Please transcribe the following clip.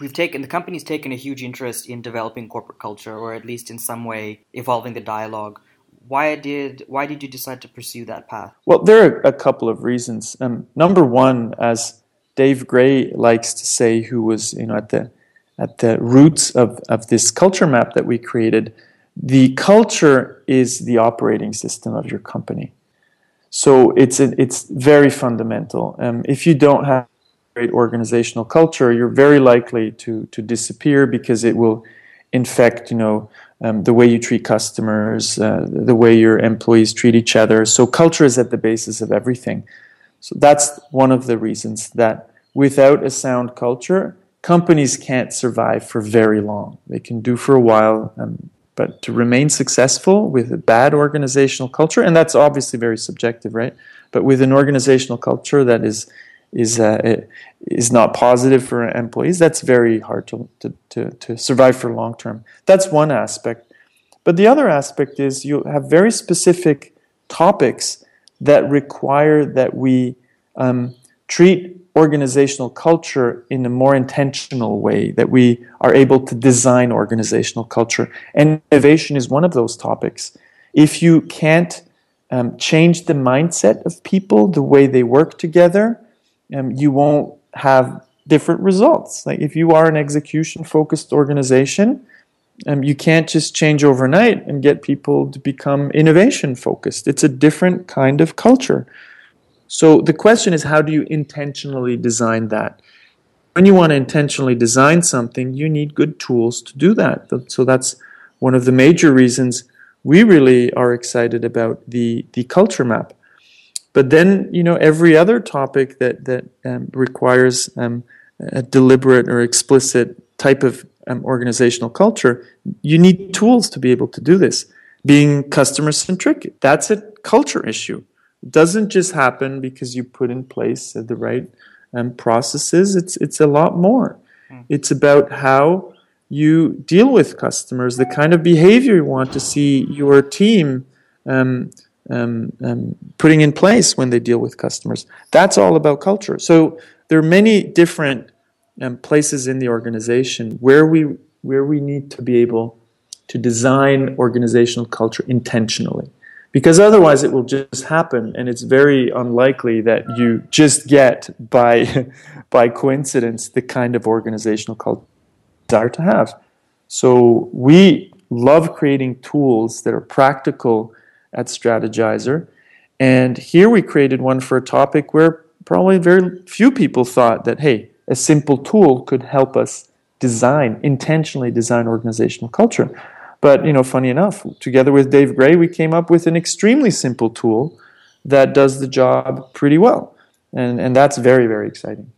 we've taken the company's taken a huge interest in developing corporate culture, or at least in some way evolving the dialogue. Why did why did you decide to pursue that path? Well, there are a couple of reasons. Um, number one, as Dave Gray likes to say, who was you know at the at the roots of, of this culture map that we created, the culture is the operating system of your company. So it's a, it's very fundamental. Um, if you don't have great organizational culture, you're very likely to to disappear because it will infect, you know, um, the way you treat customers, uh, the way your employees treat each other. So culture is at the basis of everything. So that's one of the reasons that without a sound culture, companies can't survive for very long. They can do for a while, um, but to remain successful with a bad organizational culture, and that's obviously very subjective, right? But with an organizational culture that is is uh, is not positive for employees, that's very hard to, to, to, to survive for long term. That's one aspect. But the other aspect is you have very specific topics that require that we um, treat organizational culture in a more intentional way, that we are able to design organizational culture. And innovation is one of those topics. If you can't um, change the mindset of people, the way they work together, um, you won't have different results. Like if you are an execution focused organization, um, you can't just change overnight and get people to become innovation focused. It's a different kind of culture. So the question is, how do you intentionally design that? When you want to intentionally design something, you need good tools to do that. So that's one of the major reasons we really are excited about the, the culture map. But then, you know, every other topic that, that um, requires um, a deliberate or explicit type of um, organizational culture, you need tools to be able to do this. Being customer centric, that's a culture issue. It doesn't just happen because you put in place the right um, processes. It's it's a lot more. Mm. It's about how you deal with customers, the kind of behavior you want to see your team um, um, um, putting in place when they deal with customers. That's all about culture. So there are many different um, places in the organization where we where we need to be able to design organizational culture intentionally because otherwise it will just happen and it's very unlikely that you just get by by coincidence the kind of organizational culture desire to have so we love creating tools that are practical at Strategyzer. And here we created one for a topic where probably very few people thought that hey a simple tool could help us design intentionally design organizational culture. But you know, funny enough, together with Dave Gray, we came up with an extremely simple tool that does the job pretty well, and and that's very very exciting.